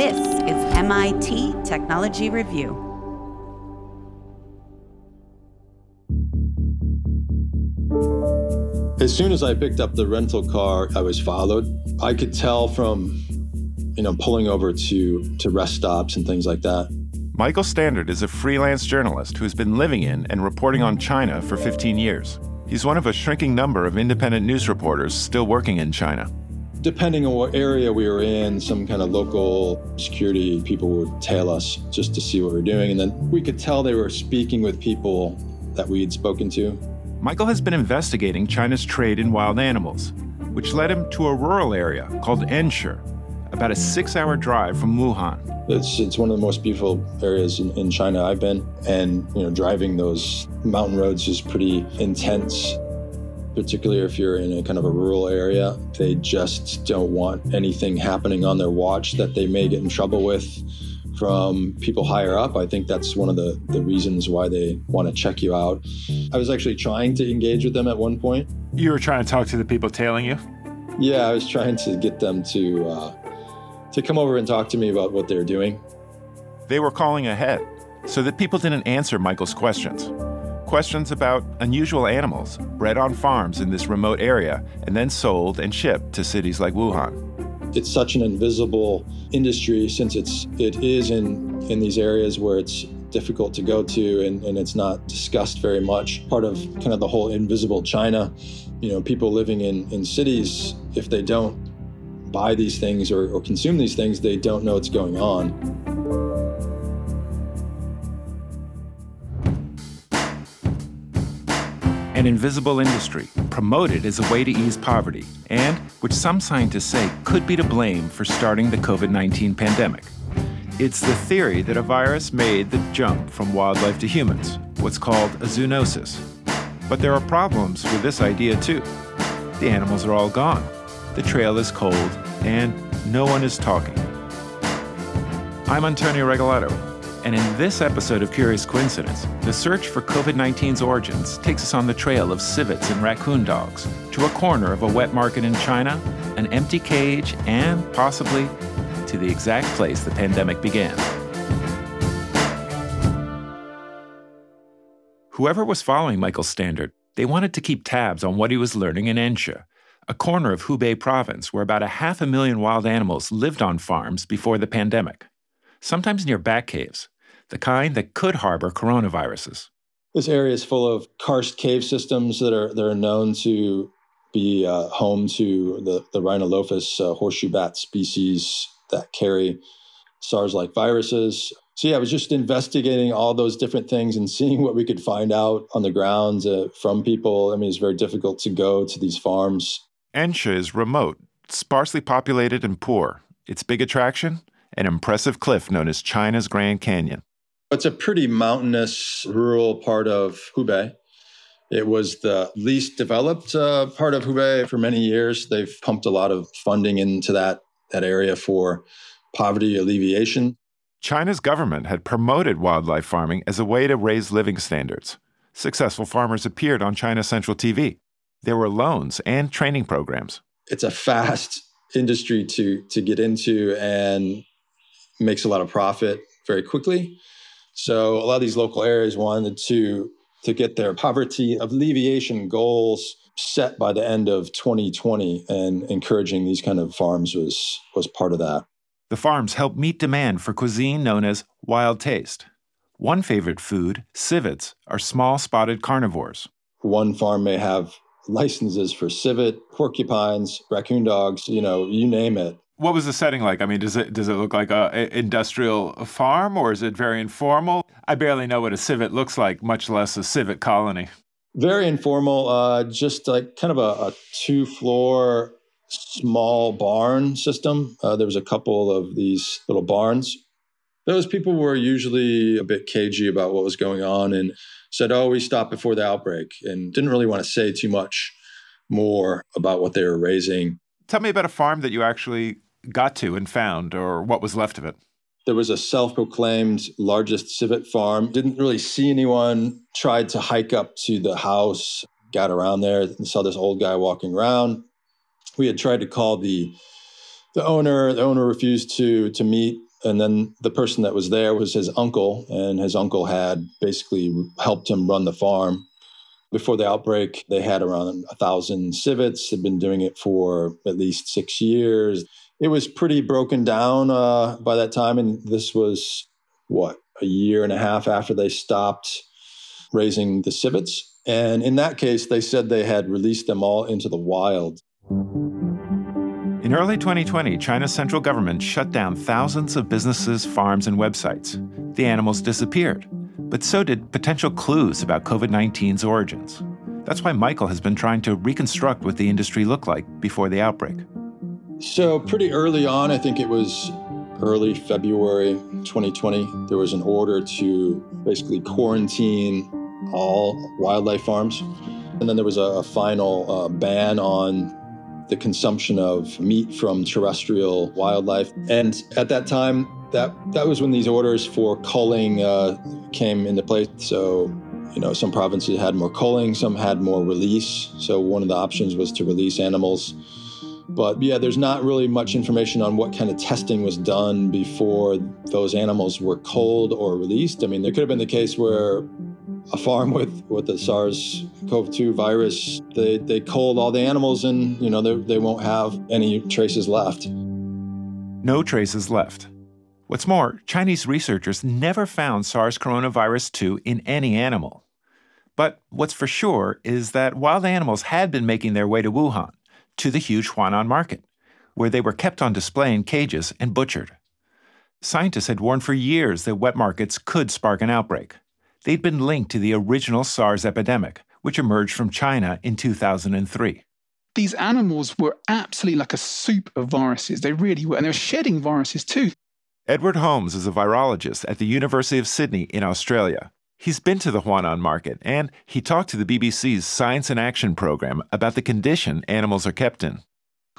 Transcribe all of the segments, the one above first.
This is MIT Technology Review. As soon as I picked up the rental car, I was followed. I could tell from, you know, pulling over to to rest stops and things like that. Michael Standard is a freelance journalist who's been living in and reporting on China for 15 years. He's one of a shrinking number of independent news reporters still working in China. Depending on what area we were in, some kind of local security people would tail us just to see what we are doing. And then we could tell they were speaking with people that we had spoken to. Michael has been investigating China's trade in wild animals, which led him to a rural area called Enshi, about a six hour drive from Wuhan. It's, it's one of the most beautiful areas in, in China I've been. And, you know, driving those mountain roads is pretty intense, particularly if you're in a kind of a rural area. They just don't want anything happening on their watch that they may get in trouble with from people higher up. I think that's one of the, the reasons why they want to check you out. I was actually trying to engage with them at one point. You were trying to talk to the people tailing you? Yeah, I was trying to get them to uh, to come over and talk to me about what they're doing. They were calling ahead so that people didn't answer Michael's questions. Questions about unusual animals bred on farms in this remote area and then sold and shipped to cities like Wuhan. It's such an invisible industry since it's it is in in these areas where it's difficult to go to and, and it's not discussed very much. Part of kind of the whole invisible China, you know, people living in, in cities, if they don't buy these things or, or consume these things, they don't know what's going on. An invisible industry promoted as a way to ease poverty, and which some scientists say could be to blame for starting the COVID 19 pandemic. It's the theory that a virus made the jump from wildlife to humans, what's called a zoonosis. But there are problems with this idea too. The animals are all gone, the trail is cold, and no one is talking. I'm Antonio Regalado, and in this episode of Curious Coincidence, the search for COVID 19's origins takes us on the trail of civets and raccoon dogs to a corner of a wet market in China, an empty cage, and possibly to the exact place the pandemic began. Whoever was following Michael's standard, they wanted to keep tabs on what he was learning in Enshi, a corner of Hubei province where about a half a million wild animals lived on farms before the pandemic, sometimes near bat caves, the kind that could harbor coronaviruses. This area is full of karst cave systems that are, that are known to be uh, home to the, the Rhinolophus uh, horseshoe bat species that carry SARS like viruses. So, yeah, I was just investigating all those different things and seeing what we could find out on the ground uh, from people. I mean, it's very difficult to go to these farms Enshi is remote, sparsely populated, and poor. Its big attraction? An impressive cliff known as China's Grand Canyon. It's a pretty mountainous, rural part of Hubei. It was the least developed uh, part of Hubei for many years. They've pumped a lot of funding into that, that area for poverty alleviation. China's government had promoted wildlife farming as a way to raise living standards. Successful farmers appeared on China Central TV. There were loans and training programs. It's a fast industry to to get into and makes a lot of profit very quickly. So a lot of these local areas wanted to to get their poverty alleviation goals set by the end of 2020 and encouraging these kind of farms was was part of that. The farms help meet demand for cuisine known as wild taste. One favorite food, civets, are small spotted carnivores. One farm may have licenses for civet, porcupines, raccoon dogs, you know, you name it. What was the setting like? I mean, does it does it look like a, a industrial farm or is it very informal? I barely know what a civet looks like, much less a civet colony. Very informal, uh, just like kind of a, a two floor small barn system. Uh, there was a couple of these little barns. Those people were usually a bit cagey about what was going on and said, Oh, we stopped before the outbreak and didn't really want to say too much more about what they were raising. Tell me about a farm that you actually got to and found, or what was left of it. There was a self proclaimed largest civet farm. Didn't really see anyone. Tried to hike up to the house, got around there, and saw this old guy walking around. We had tried to call the the owner. The owner refused to to meet And then the person that was there was his uncle, and his uncle had basically helped him run the farm. Before the outbreak, they had around a thousand civets, had been doing it for at least six years. It was pretty broken down uh, by that time. And this was what, a year and a half after they stopped raising the civets. And in that case, they said they had released them all into the wild. In early 2020, China's central government shut down thousands of businesses, farms, and websites. The animals disappeared, but so did potential clues about COVID 19's origins. That's why Michael has been trying to reconstruct what the industry looked like before the outbreak. So, pretty early on, I think it was early February 2020, there was an order to basically quarantine all wildlife farms. And then there was a, a final uh, ban on the consumption of meat from terrestrial wildlife. And at that time, that that was when these orders for culling uh, came into place. So, you know, some provinces had more culling, some had more release. So one of the options was to release animals. But yeah, there's not really much information on what kind of testing was done before those animals were culled or released. I mean, there could have been the case where a farm with with the SARS-CoV-2 virus, they they culled all the animals, and you know they they won't have any traces left. No traces left. What's more, Chinese researchers never found SARS coronavirus 2 in any animal. But what's for sure is that wild animals had been making their way to Wuhan, to the huge Huanan market, where they were kept on display in cages and butchered. Scientists had warned for years that wet markets could spark an outbreak they'd been linked to the original SARS epidemic, which emerged from China in 2003. These animals were absolutely like a soup of viruses. They really were. And they were shedding viruses too. Edward Holmes is a virologist at the University of Sydney in Australia. He's been to the Huanan market and he talked to the BBC's Science in Action program about the condition animals are kept in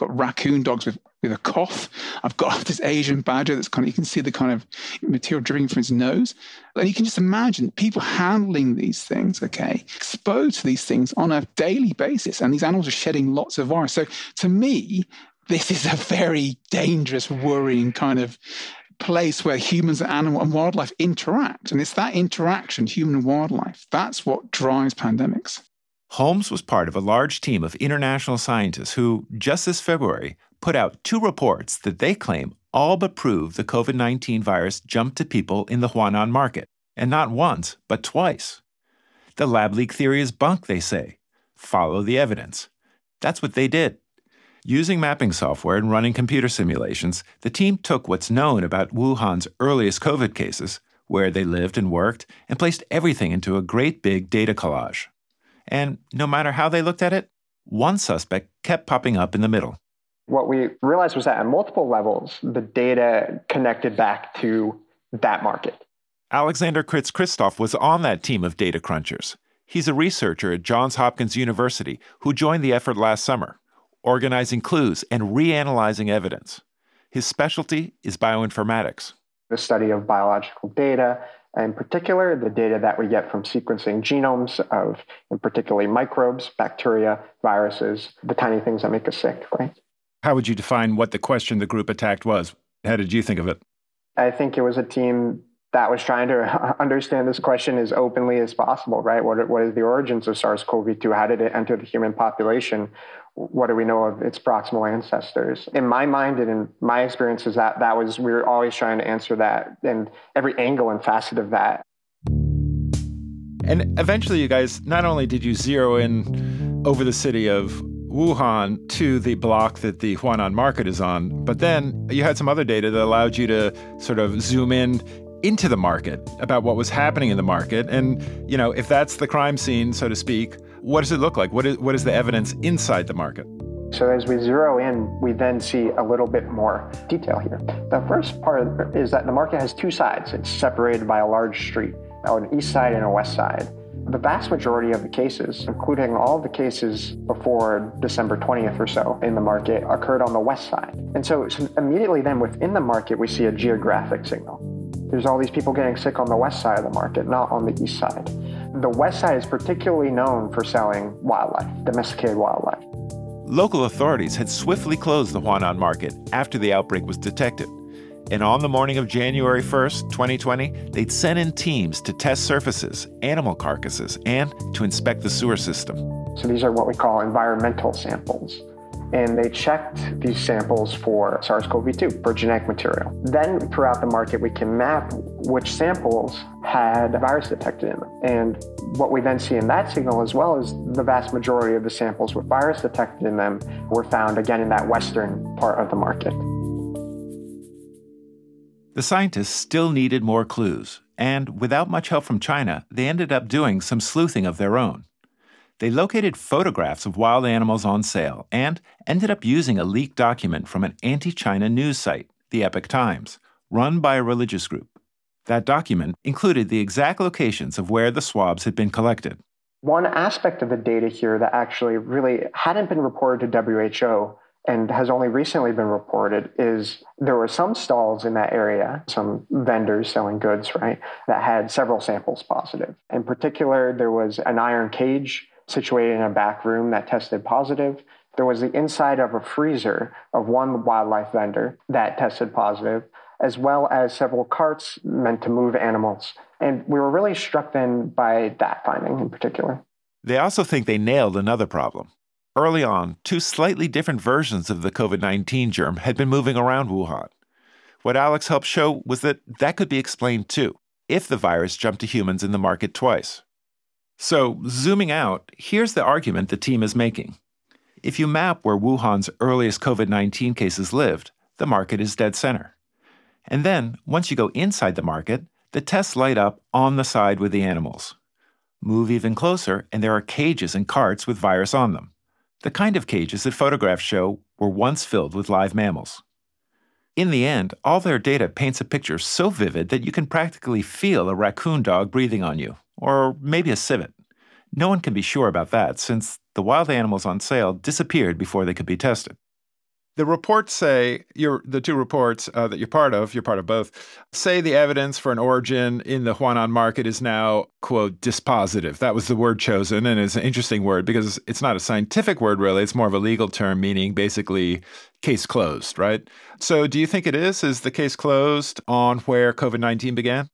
got raccoon dogs with, with a cough. I've got this Asian badger that's kind of, you can see the kind of material dripping from his nose. And you can just imagine people handling these things, okay, exposed to these things on a daily basis. And these animals are shedding lots of virus. So to me, this is a very dangerous, worrying kind of place where humans and animal and wildlife interact. And it's that interaction, human and wildlife, that's what drives pandemics. Holmes was part of a large team of international scientists who, just this February, put out two reports that they claim all but prove the COVID 19 virus jumped to people in the Huanan market, and not once, but twice. The lab leak theory is bunk, they say. Follow the evidence. That's what they did. Using mapping software and running computer simulations, the team took what's known about Wuhan's earliest COVID cases, where they lived and worked, and placed everything into a great big data collage. And no matter how they looked at it, one suspect kept popping up in the middle. What we realized was that at multiple levels, the data connected back to that market. Alexander Kritz Christoph was on that team of data crunchers. He's a researcher at Johns Hopkins University who joined the effort last summer, organizing clues and reanalyzing evidence. His specialty is bioinformatics. The study of biological data in particular, the data that we get from sequencing genomes of, in particularly microbes, bacteria, viruses, the tiny things that make us sick, right? How would you define what the question the group attacked was? How did you think of it? I think it was a team that was trying to understand this question as openly as possible, right? What, what is the origins of SARS CoV 2? How did it enter the human population? What do we know of its proximal ancestors? In my mind and in my experiences, that, that was, we were always trying to answer that and every angle and facet of that. And eventually, you guys, not only did you zero in over the city of Wuhan to the block that the Huanan market is on, but then you had some other data that allowed you to sort of zoom in into the market about what was happening in the market. And, you know, if that's the crime scene, so to speak, what does it look like? What is, what is the evidence inside the market? So as we zero in, we then see a little bit more detail here. The first part is that the market has two sides. It's separated by a large street, an east side and a west side. The vast majority of the cases, including all the cases before December 20th or so in the market, occurred on the west side. And so, so immediately then within the market, we see a geographic signal there's all these people getting sick on the west side of the market, not on the east side. The west side is particularly known for selling wildlife, domesticated wildlife. Local authorities had swiftly closed the Huanan market after the outbreak was detected. And on the morning of January 1st, 2020, they'd sent in teams to test surfaces, animal carcasses, and to inspect the sewer system. So these are what we call environmental samples and they checked these samples for SARS CoV 2, for genetic material. Then, throughout the market, we can map which samples had virus detected in them. And what we then see in that signal, as well as the vast majority of the samples with virus detected in them, were found again in that western part of the market. The scientists still needed more clues, and without much help from China, they ended up doing some sleuthing of their own. They located photographs of wild animals on sale and ended up using a leaked document from an anti China news site, the Epoch Times, run by a religious group. That document included the exact locations of where the swabs had been collected. One aspect of the data here that actually really hadn't been reported to WHO and has only recently been reported is there were some stalls in that area, some vendors selling goods, right, that had several samples positive. In particular, there was an iron cage situated in a back room that tested positive. There was the inside of a freezer of one wildlife vendor that tested positive, as well as several carts meant to move animals. And we were really struck then by that finding in particular. They also think they nailed another problem. Early on, two slightly different versions of the COVID 19 germ had been moving around Wuhan. What Alex helped show was that that could be explained too, if the virus jumped to humans in the market twice. So, zooming out, here's the argument the team is making. If you map where Wuhan's earliest COVID 19 cases lived, the market is dead center. And then, once you go inside the market, the tests light up on the side with the animals. Move even closer, and there are cages and carts with virus on them. The kind of cages that photographs show were once filled with live mammals. In the end, all their data paints a picture so vivid that you can practically feel a raccoon dog breathing on you or maybe a civet. No one can be sure about that since the wild animals on sale disappeared before they could be tested. The reports say the two reports uh, that you're part of, you're part of both, say the evidence for an origin in the Huanan market is now quote dispositive. That was the word chosen, and it's an interesting word because it's not a scientific word really. It's more of a legal term meaning basically case closed, right? So, do you think it is? Is the case closed on where COVID nineteen began?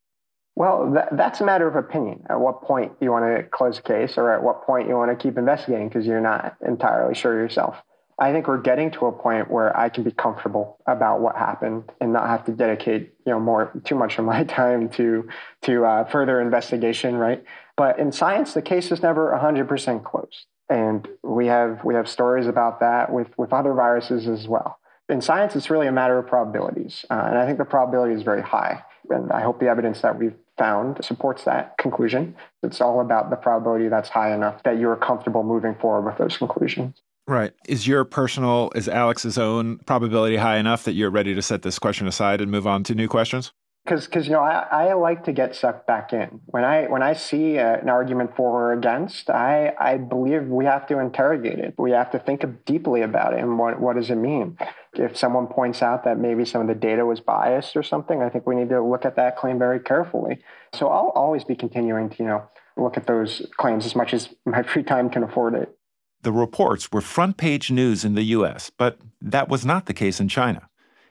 Well, that, that's a matter of opinion. At what point you want to close a case, or at what point you want to keep investigating because you're not entirely sure yourself. I think we're getting to a point where I can be comfortable about what happened and not have to dedicate, you know, more too much of my time to to uh, further investigation, right? But in science, the case is never 100% closed, and we have we have stories about that with with other viruses as well. In science, it's really a matter of probabilities, uh, and I think the probability is very high. And I hope the evidence that we've found supports that conclusion. It's all about the probability that's high enough that you're comfortable moving forward with those conclusions. Right. Is your personal, is Alex's own probability high enough that you're ready to set this question aside and move on to new questions? Because because you know I, I like to get sucked back in when I when I see a, an argument for or against I I believe we have to interrogate it we have to think deeply about it and what what does it mean if someone points out that maybe some of the data was biased or something I think we need to look at that claim very carefully so I'll always be continuing to you know look at those claims as much as my free time can afford it. The reports were front page news in the US but that was not the case in China.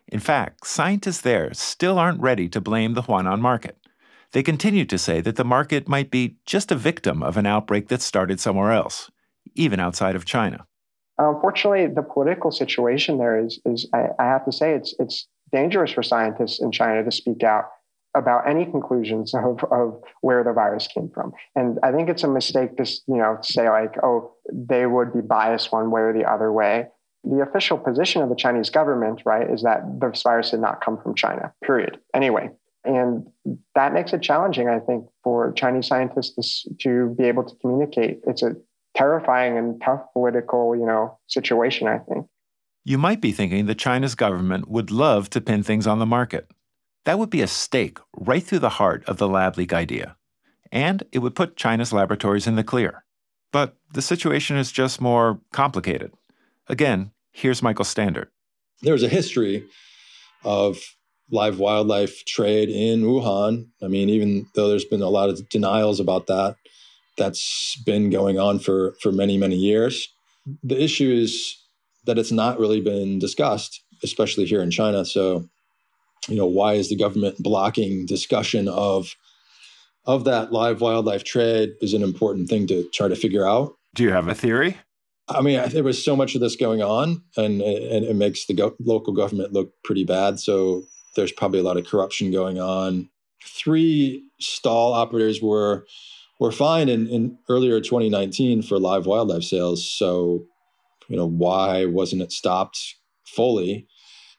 In fact, scientists there still aren't ready to blame the Huanan market. They continue to say that the market might be just a victim of an outbreak that started somewhere else, even outside of China. Unfortunately, the political situation there is, is I, I have to say, it's, it's dangerous for scientists in China to speak out about any conclusions of, of where the virus came from. And I think it's a mistake to, you know, to say like, oh, they would be biased one way or the other way the official position of the Chinese government, right, is that this virus did not come from China, period. Anyway, and that makes it challenging, I think, for Chinese scientists to be able to communicate. It's a terrifying and tough political, you know, situation, I think. You might be thinking that China's government would love to pin things on the market. That would be a stake right through the heart of the lab leak idea. And it would put China's laboratories in the clear. But the situation is just more complicated. Again, Here's Michael Standard. There's a history of live wildlife trade in Wuhan. I mean, even though there's been a lot of denials about that, that's been going on for, for many, many years. The issue is that it's not really been discussed, especially here in China. So you know, why is the government blocking discussion of of that live wildlife trade is an important thing to try to figure out. Do you have a theory? I mean, there was so much of this going on, and, and it makes the go- local government look pretty bad. So there's probably a lot of corruption going on. Three stall operators were were fined in, in earlier 2019 for live wildlife sales. So, you know, why wasn't it stopped fully?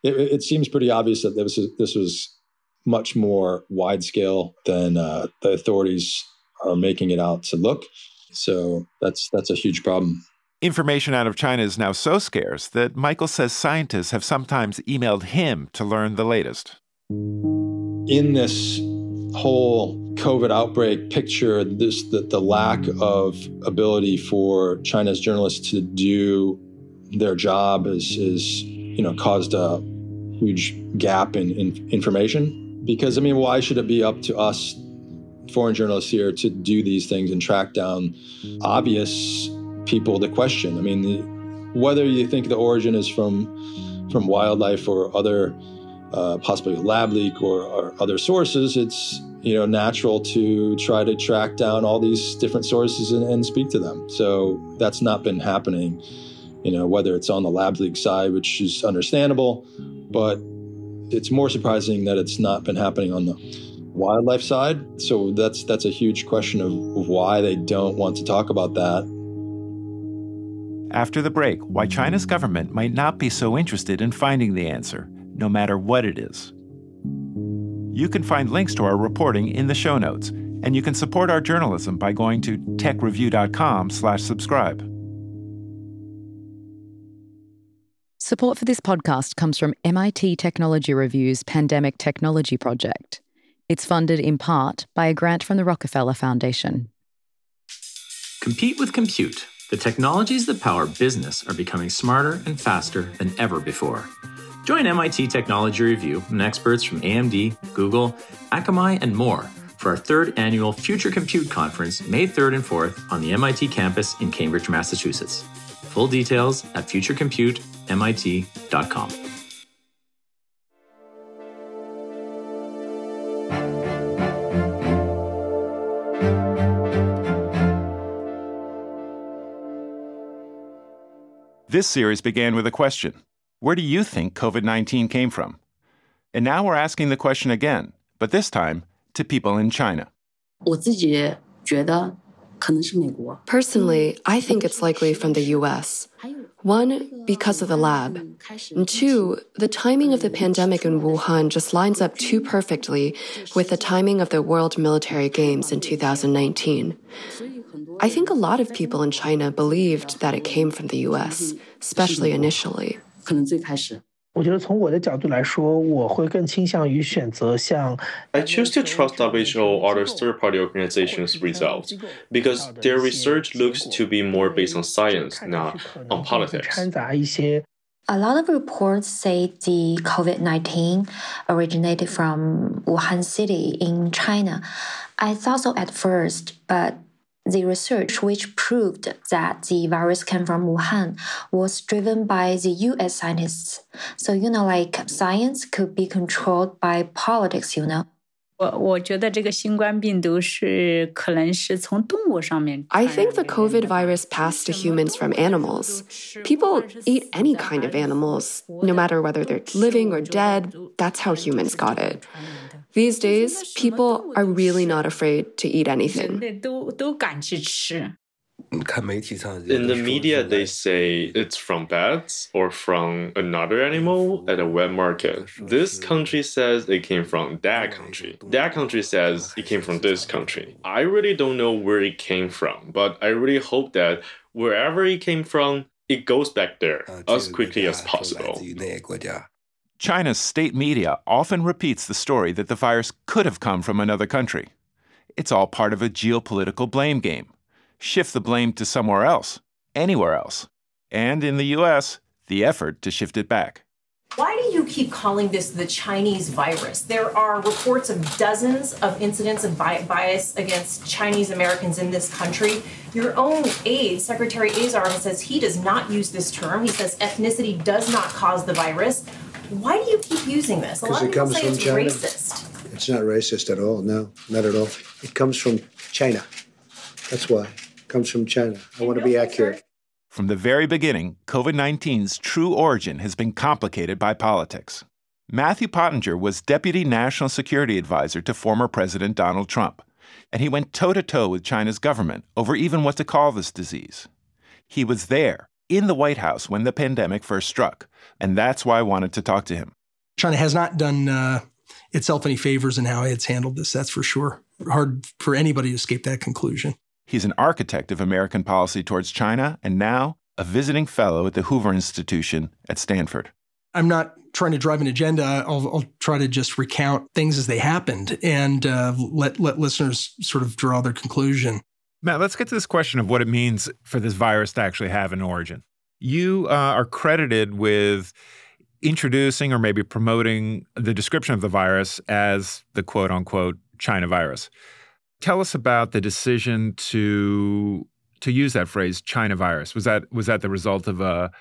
It, it seems pretty obvious that this was, this was much more wide scale than uh, the authorities are making it out to look. So that's that's a huge problem. Information out of China is now so scarce that Michael says scientists have sometimes emailed him to learn the latest. In this whole COVID outbreak picture, this the, the lack of ability for China's journalists to do their job is is you know caused a huge gap in, in information. Because I mean, why should it be up to us foreign journalists here to do these things and track down obvious people the question. I mean, the, whether you think the origin is from from wildlife or other uh, possibly lab leak or, or, other sources, it's you know natural to try to track down all these different sources and, and speak to them. So that's not been happening. You know, whether it's on the lab leak side, which is understandable, but it's more surprising that it's not been happening on the wildlife side. So that's that's a huge question of, of why they don't want to talk about that after the break, why China's government might not be so interested in finding the answer, no matter what it is. You can find links to our reporting in the show notes, and you can support our journalism by going to techreview.com/subscribe. Support for this podcast comes from MIT Technology Review's Pandemic Technology Project. It's funded in part by a grant from the Rockefeller Foundation. Compete with compute the technologies that power business are becoming smarter and faster than ever before. Join MIT Technology Review and experts from AMD, Google, Akamai, and more for our third annual Future Compute Conference, May 3rd and 4th on the MIT campus in Cambridge, Massachusetts. Full details at futurecompute.mit.com. This series began with a question Where do you think COVID 19 came from? And now we're asking the question again, but this time to people in China. Personally, I think it's likely from the US. One, because of the lab. And two, the timing of the pandemic in Wuhan just lines up too perfectly with the timing of the World Military Games in 2019. I think a lot of people in China believed that it came from the US, especially initially. I choose to trust WHO or other third-party organizations' results because their research looks to be more based on science, not on politics. A lot of reports say the COVID 19 originated from Wuhan City in China. I thought so at first, but the research which proved that the virus came from Wuhan was driven by the US scientists. So, you know, like science could be controlled by politics, you know. I think the COVID virus passed to humans from animals. People eat any kind of animals, no matter whether they're living or dead. That's how humans got it. These days, people are really not afraid to eat anything. In the media, they say it's from bats or from another animal at a wet market. This country says it came from that country. That country says it came from this country. I really don't know where it came from, but I really hope that wherever it came from, it goes back there as quickly as possible. China's state media often repeats the story that the virus could have come from another country. It's all part of a geopolitical blame game. Shift the blame to somewhere else, anywhere else. And in the US, the effort to shift it back. Why do you keep calling this the Chinese virus? There are reports of dozens of incidents of bias against Chinese Americans in this country. Your own aide, Secretary Azar, says he does not use this term. He says ethnicity does not cause the virus. Why do you keep using this? A lot of it people comes say from it's China. racist. It's not racist at all. No, not at all. It comes from China. That's why. It comes from China. I want to be accurate. From the very beginning, COVID 19's true origin has been complicated by politics. Matthew Pottinger was Deputy National Security Advisor to former President Donald Trump, and he went toe to toe with China's government over even what to call this disease. He was there in the White House when the pandemic first struck, and that's why I wanted to talk to him. China has not done uh, itself any favors in how it's handled this, that's for sure. Hard for anybody to escape that conclusion. He's an architect of American policy towards China and now a visiting fellow at the Hoover Institution at Stanford. I'm not trying to drive an agenda. I'll, I'll try to just recount things as they happened and uh, let let listeners sort of draw their conclusion. Matt, let's get to this question of what it means for this virus to actually have an origin. You uh, are credited with introducing or maybe promoting the description of the virus as the quote unquote China virus. Tell us about the decision to to use that phrase China virus. Was that was that the result of a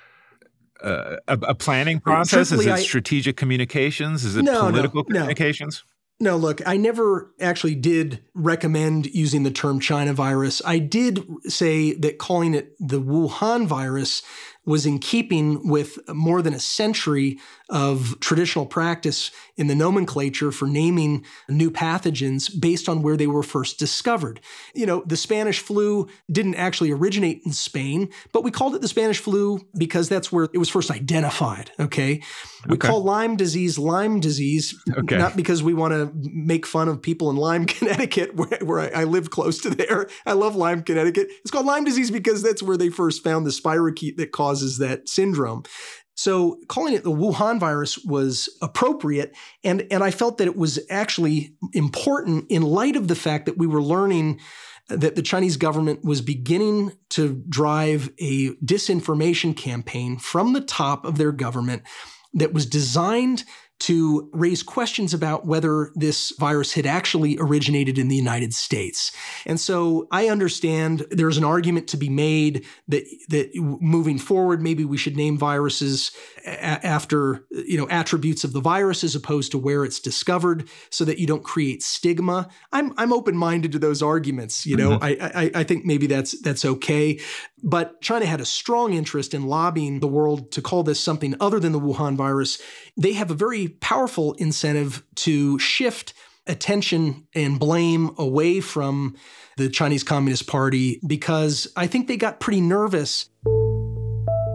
a, a planning process? Is it I, strategic communications? Is it no, political no, communications? No. No, look, I never actually did recommend using the term China virus. I did say that calling it the Wuhan virus was in keeping with more than a century of traditional practice in the nomenclature for naming new pathogens based on where they were first discovered. You know, the Spanish flu didn't actually originate in Spain, but we called it the Spanish flu because that's where it was first identified. Okay. We Okay. call Lyme disease Lyme disease, Okay. not because we want to make fun of people in Lyme, Connecticut, where, where I, I live close to there. I love Lyme, Connecticut. It's called Lyme disease because that's where they first found the spirochete that causes that syndrome. So calling it the Wuhan virus was appropriate, and and I felt that it was actually important in light of the fact that we were learning that the Chinese government was beginning to drive a disinformation campaign from the top of their government that was designed to raise questions about whether this virus had actually originated in the United States. And so I understand there's an argument to be made that that moving forward maybe we should name viruses a- after you know attributes of the virus as opposed to where it's discovered so that you don't create stigma. I'm I'm open-minded to those arguments, you know. Mhm. I, I I think maybe that's that's okay. But China had a strong interest in lobbying the world to call this something other than the Wuhan virus. They have a very powerful incentive to shift attention and blame away from the Chinese Communist Party because I think they got pretty nervous.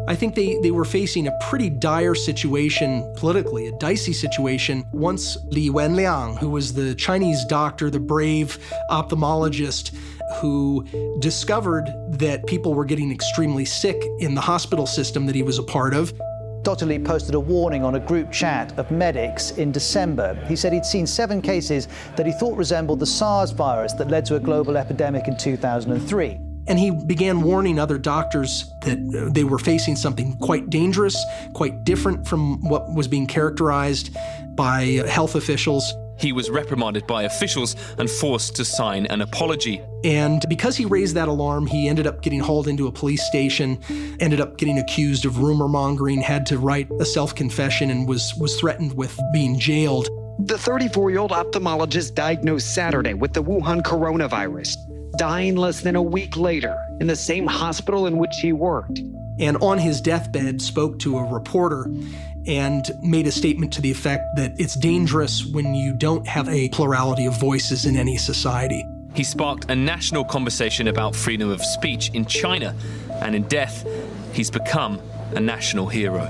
I think they, they were facing a pretty dire situation politically, a dicey situation, once Li Wenliang, who was the Chinese doctor, the brave ophthalmologist, who discovered that people were getting extremely sick in the hospital system that he was a part of. Dr. Posted a warning on a group chat of medics in December. He said he'd seen seven cases that he thought resembled the SARS virus that led to a global epidemic in 2003. And he began warning other doctors that uh, they were facing something quite dangerous, quite different from what was being characterized by health officials. He was reprimanded by officials and forced to sign an apology. And because he raised that alarm, he ended up getting hauled into a police station, ended up getting accused of rumor mongering, had to write a self confession, and was, was threatened with being jailed. The 34 year old ophthalmologist diagnosed Saturday with the Wuhan coronavirus, dying less than a week later in the same hospital in which he worked. And on his deathbed, spoke to a reporter and made a statement to the effect that it's dangerous when you don't have a plurality of voices in any society. He sparked a national conversation about freedom of speech in China, and in death, he's become a national hero.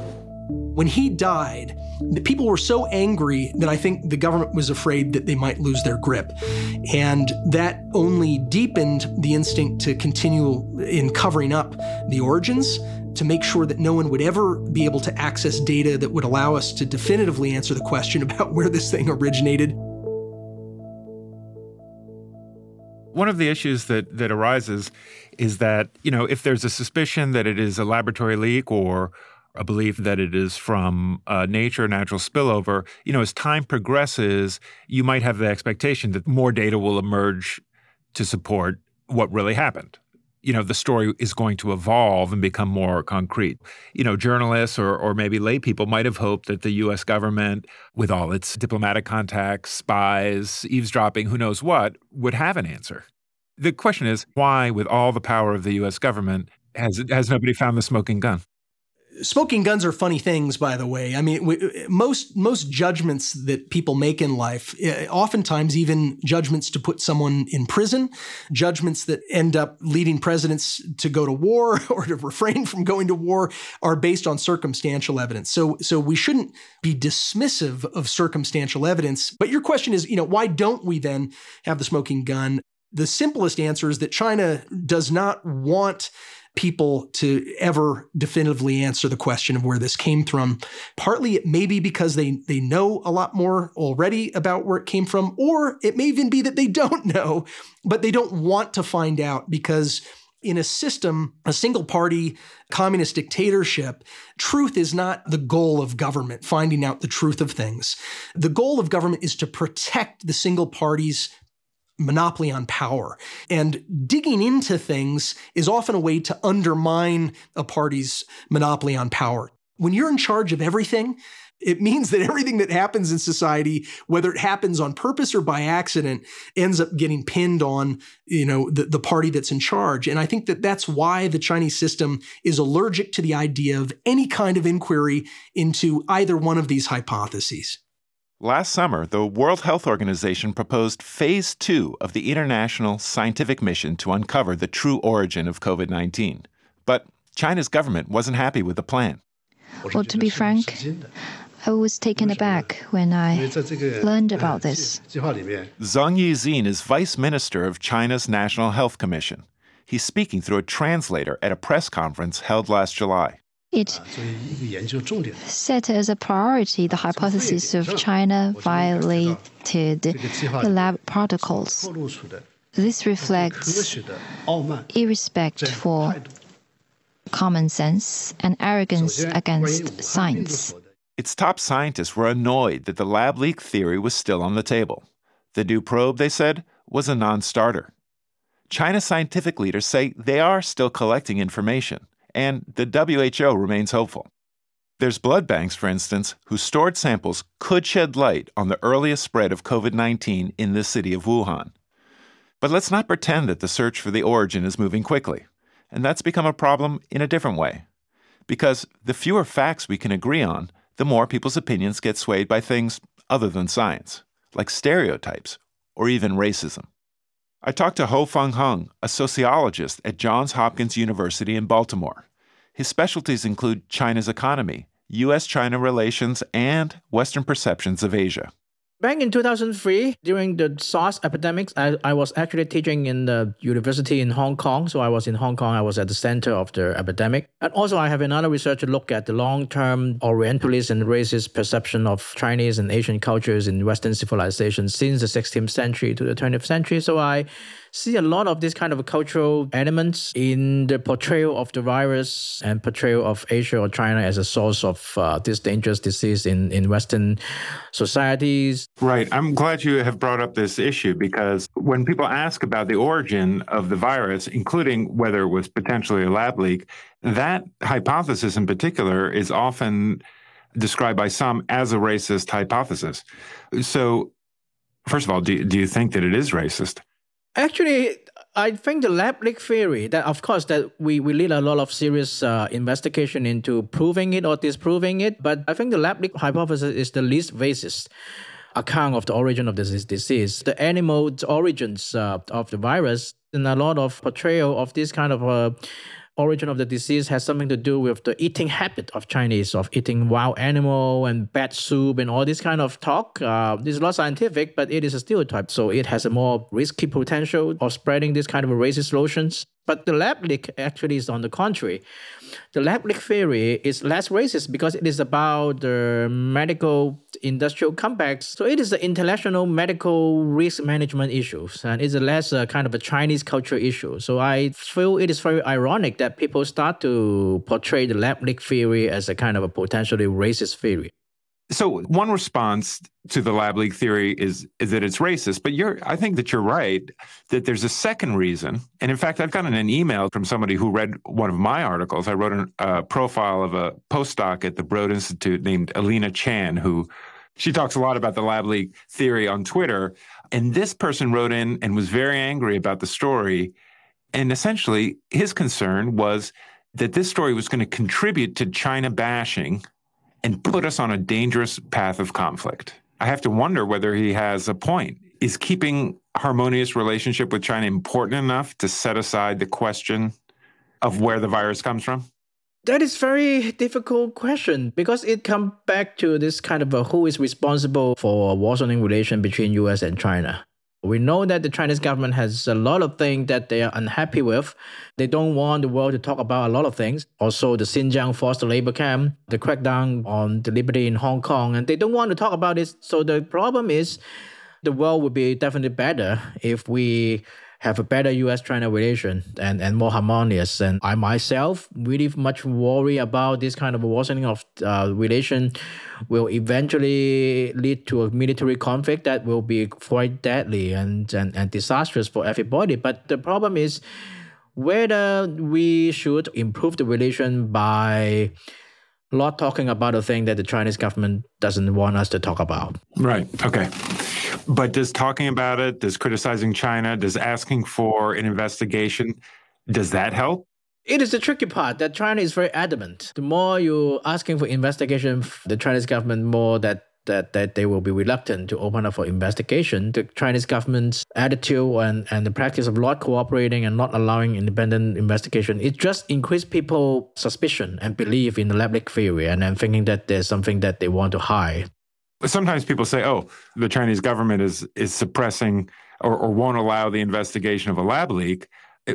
When he died, the people were so angry that I think the government was afraid that they might lose their grip. And that only deepened the instinct to continue in covering up the origins, to make sure that no one would ever be able to access data that would allow us to definitively answer the question about where this thing originated. One of the issues that that arises is that you know if there's a suspicion that it is a laboratory leak or a belief that it is from uh, nature, natural spillover, you know, as time progresses, you might have the expectation that more data will emerge to support what really happened. You know the story is going to evolve and become more concrete. You know, journalists or or maybe lay people might have hoped that the US government with all its diplomatic contacts, spies, eavesdropping, who knows what, would have an answer. The question is why with all the power of the US government has has nobody found the smoking gun? Smoking guns are funny things by the way. I mean we, most most judgments that people make in life eh, oftentimes even judgments to put someone in prison judgments that end up leading presidents to go to war or to refrain from going to war are based on circumstantial evidence. So so we shouldn't be dismissive of circumstantial evidence. But your question is you know why don't we then have the smoking gun? The simplest answer is that china does not want people to ever definitively answer the question of where this came from. Partly it may be because they they know a lot more already about where it came from, or it may even be that they don't know, but they don't want to find out because in a system, a single party communist dictatorship, truth is not the goal of government, finding out the truth of things. The goal of government is to protect the single party's monopoly on power. And digging into things is often a way to undermine a party's monopoly on power. When you're in charge of everything, it means that everything that happens in society, whether it happens on purpose or by accident, ends up getting pinned on, you know, the, the party that's in charge. And I think that that's why the Chinese system is allergic to the idea of any kind of inquiry into either one of these hypotheses. Last summer, the World Health Organization proposed phase two of the international scientific mission to uncover the true origin of COVID 19. But China's government wasn't happy with the plan. Well, to be frank, I was taken aback when I learned about this. Zhang Yizin is vice minister of China's National Health Commission. He's speaking through a translator at a press conference held last July. It set as a priority the hypothesis of China violated the lab protocols. This reflects irrespect for common sense and arrogance against science. Its top scientists were annoyed that the lab leak theory was still on the table. The new probe, they said, was a non starter. China's scientific leaders say they are still collecting information and the WHO remains hopeful. There's blood banks, for instance, whose stored samples could shed light on the earliest spread of COVID 19 in the city of Wuhan. But let's not pretend that the search for the origin is moving quickly. And that's become a problem in a different way. Because the fewer facts we can agree on, the more people's opinions get swayed by things other than science, like stereotypes or even racism. I talked to Ho Fung Hung, a sociologist at Johns Hopkins University in Baltimore. His specialties include China's economy, U.S. China relations, and Western perceptions of Asia. Back in 2003, during the SARS epidemics, I, I was actually teaching in the university in Hong Kong. So I was in Hong Kong. I was at the center of the epidemic. And also, I have another research to look at the long term Orientalist and racist perception of Chinese and Asian cultures in Western civilization since the 16th century to the 20th century. So I see a lot of this kind of cultural elements in the portrayal of the virus and portrayal of Asia or China as a source of uh, this dangerous disease in, in Western societies. Right. I'm glad you have brought up this issue because when people ask about the origin of the virus, including whether it was potentially a lab leak, that hypothesis in particular is often described by some as a racist hypothesis. So, first of all, do, do you think that it is racist? Actually, I think the lab leak theory that, of course, that we, we need a lot of serious uh, investigation into proving it or disproving it. But I think the lab leak hypothesis is the least basis account of the origin of this disease. The animal origins uh, of the virus and a lot of portrayal of this kind of uh, origin of the disease has something to do with the eating habit of Chinese, of eating wild animal and bad soup and all this kind of talk. Uh, this is not scientific, but it is a stereotype. So it has a more risky potential of spreading this kind of racist notions. But the leak actually is on the contrary. The leak theory is less racist because it is about the medical industrial complex. So it is the international medical risk management issues, and it's a less uh, kind of a Chinese culture issue. So I feel it is very ironic that people start to portray the leak theory as a kind of a potentially racist theory. So one response to the lab leak theory is is that it's racist, but you're I think that you're right that there's a second reason. And in fact, I've gotten an email from somebody who read one of my articles. I wrote a uh, profile of a postdoc at the Broad Institute named Alina Chan, who she talks a lot about the lab leak theory on Twitter. And this person wrote in and was very angry about the story. And essentially, his concern was that this story was going to contribute to China bashing and put us on a dangerous path of conflict. I have to wonder whether he has a point. Is keeping harmonious relationship with China important enough to set aside the question of where the virus comes from? That is very difficult question because it comes back to this kind of a who is responsible for worsening relation between US and China. We know that the Chinese government has a lot of things that they are unhappy with. They don't want the world to talk about a lot of things. Also, the Xinjiang forced labor camp, the crackdown on the liberty in Hong Kong, and they don't want to talk about this. So the problem is the world would be definitely better if we have a better US-China relation and, and more harmonious. And I myself really much worry about this kind of worsening of uh, relation will eventually lead to a military conflict that will be quite deadly and, and, and disastrous for everybody. But the problem is whether we should improve the relation by not talking about a thing that the Chinese government doesn't want us to talk about. Right. Okay. But does talking about it, does criticizing China, does asking for an investigation, does that help? It is the tricky part that China is very adamant. The more you're asking for investigation, the Chinese government more that that, that they will be reluctant to open up for investigation. The Chinese government's attitude and, and the practice of not cooperating and not allowing independent investigation, it just increased people's suspicion and belief in the lab leak theory and then thinking that there's something that they want to hide. Sometimes people say, oh, the Chinese government is is suppressing or, or won't allow the investigation of a lab leak.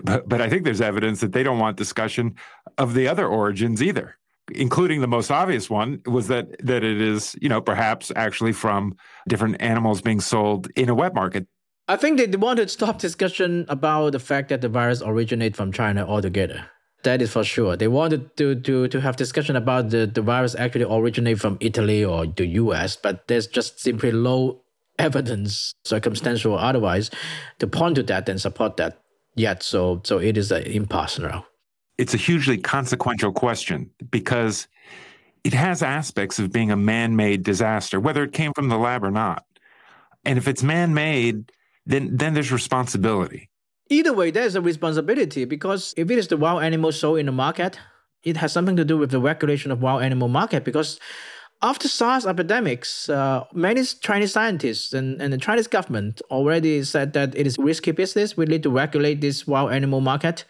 But, but I think there's evidence that they don't want discussion of the other origins either, including the most obvious one was that that it is, you know, perhaps actually from different animals being sold in a wet market. I think they want to stop discussion about the fact that the virus originated from China altogether. That is for sure. They wanted to, to, to have discussion about the, the virus actually originate from Italy or the US, but there's just simply low evidence, circumstantial or otherwise, to point to that and support that yet. So so it is an impasse now. It's a hugely consequential question because it has aspects of being a man-made disaster, whether it came from the lab or not. And if it's man-made, then then there's responsibility. Either way, there's a responsibility because if it is the wild animal sold in the market, it has something to do with the regulation of wild animal market because after SARS epidemics, uh, many Chinese scientists and, and the Chinese government already said that it is risky business. We need to regulate this wild animal market.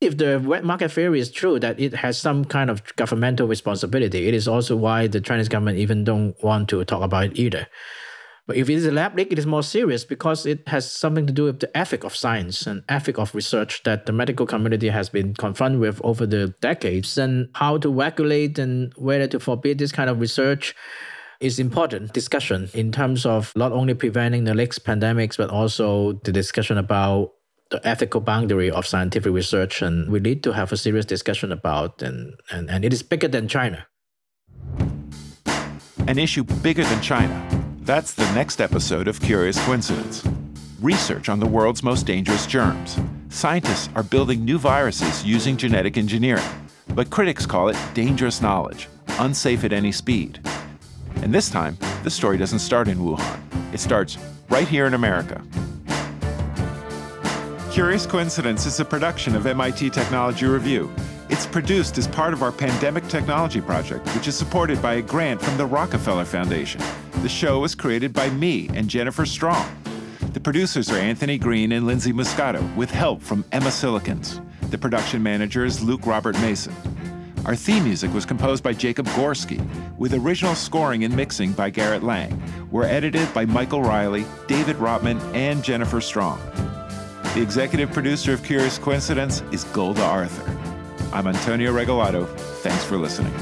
If the wet market theory is true that it has some kind of governmental responsibility, it is also why the Chinese government even don't want to talk about it either. But if it is a lab leak, it is more serious because it has something to do with the ethic of science and ethic of research that the medical community has been confronted with over the decades. And how to regulate and whether to forbid this kind of research is important discussion in terms of not only preventing the next pandemics, but also the discussion about the ethical boundary of scientific research. And we need to have a serious discussion about, and, and, and it is bigger than China. An issue bigger than China that's the next episode of Curious Coincidence. Research on the world's most dangerous germs. Scientists are building new viruses using genetic engineering, but critics call it dangerous knowledge, unsafe at any speed. And this time, the story doesn't start in Wuhan. It starts right here in America. Curious Coincidence is a production of MIT Technology Review. It's produced as part of our Pandemic Technology Project, which is supported by a grant from the Rockefeller Foundation. The show was created by me and Jennifer Strong. The producers are Anthony Green and Lindsay Muscato, with help from Emma Cillekens. The production manager is Luke Robert Mason. Our theme music was composed by Jacob Gorski, with original scoring and mixing by Garret Lang. We're edited by Michael Reilly, David Rotman, and Jennifer Strong. The executive producer of Curious Coincidence is Golda Arthur. I'm Antonio Regalado. Thanks for listening.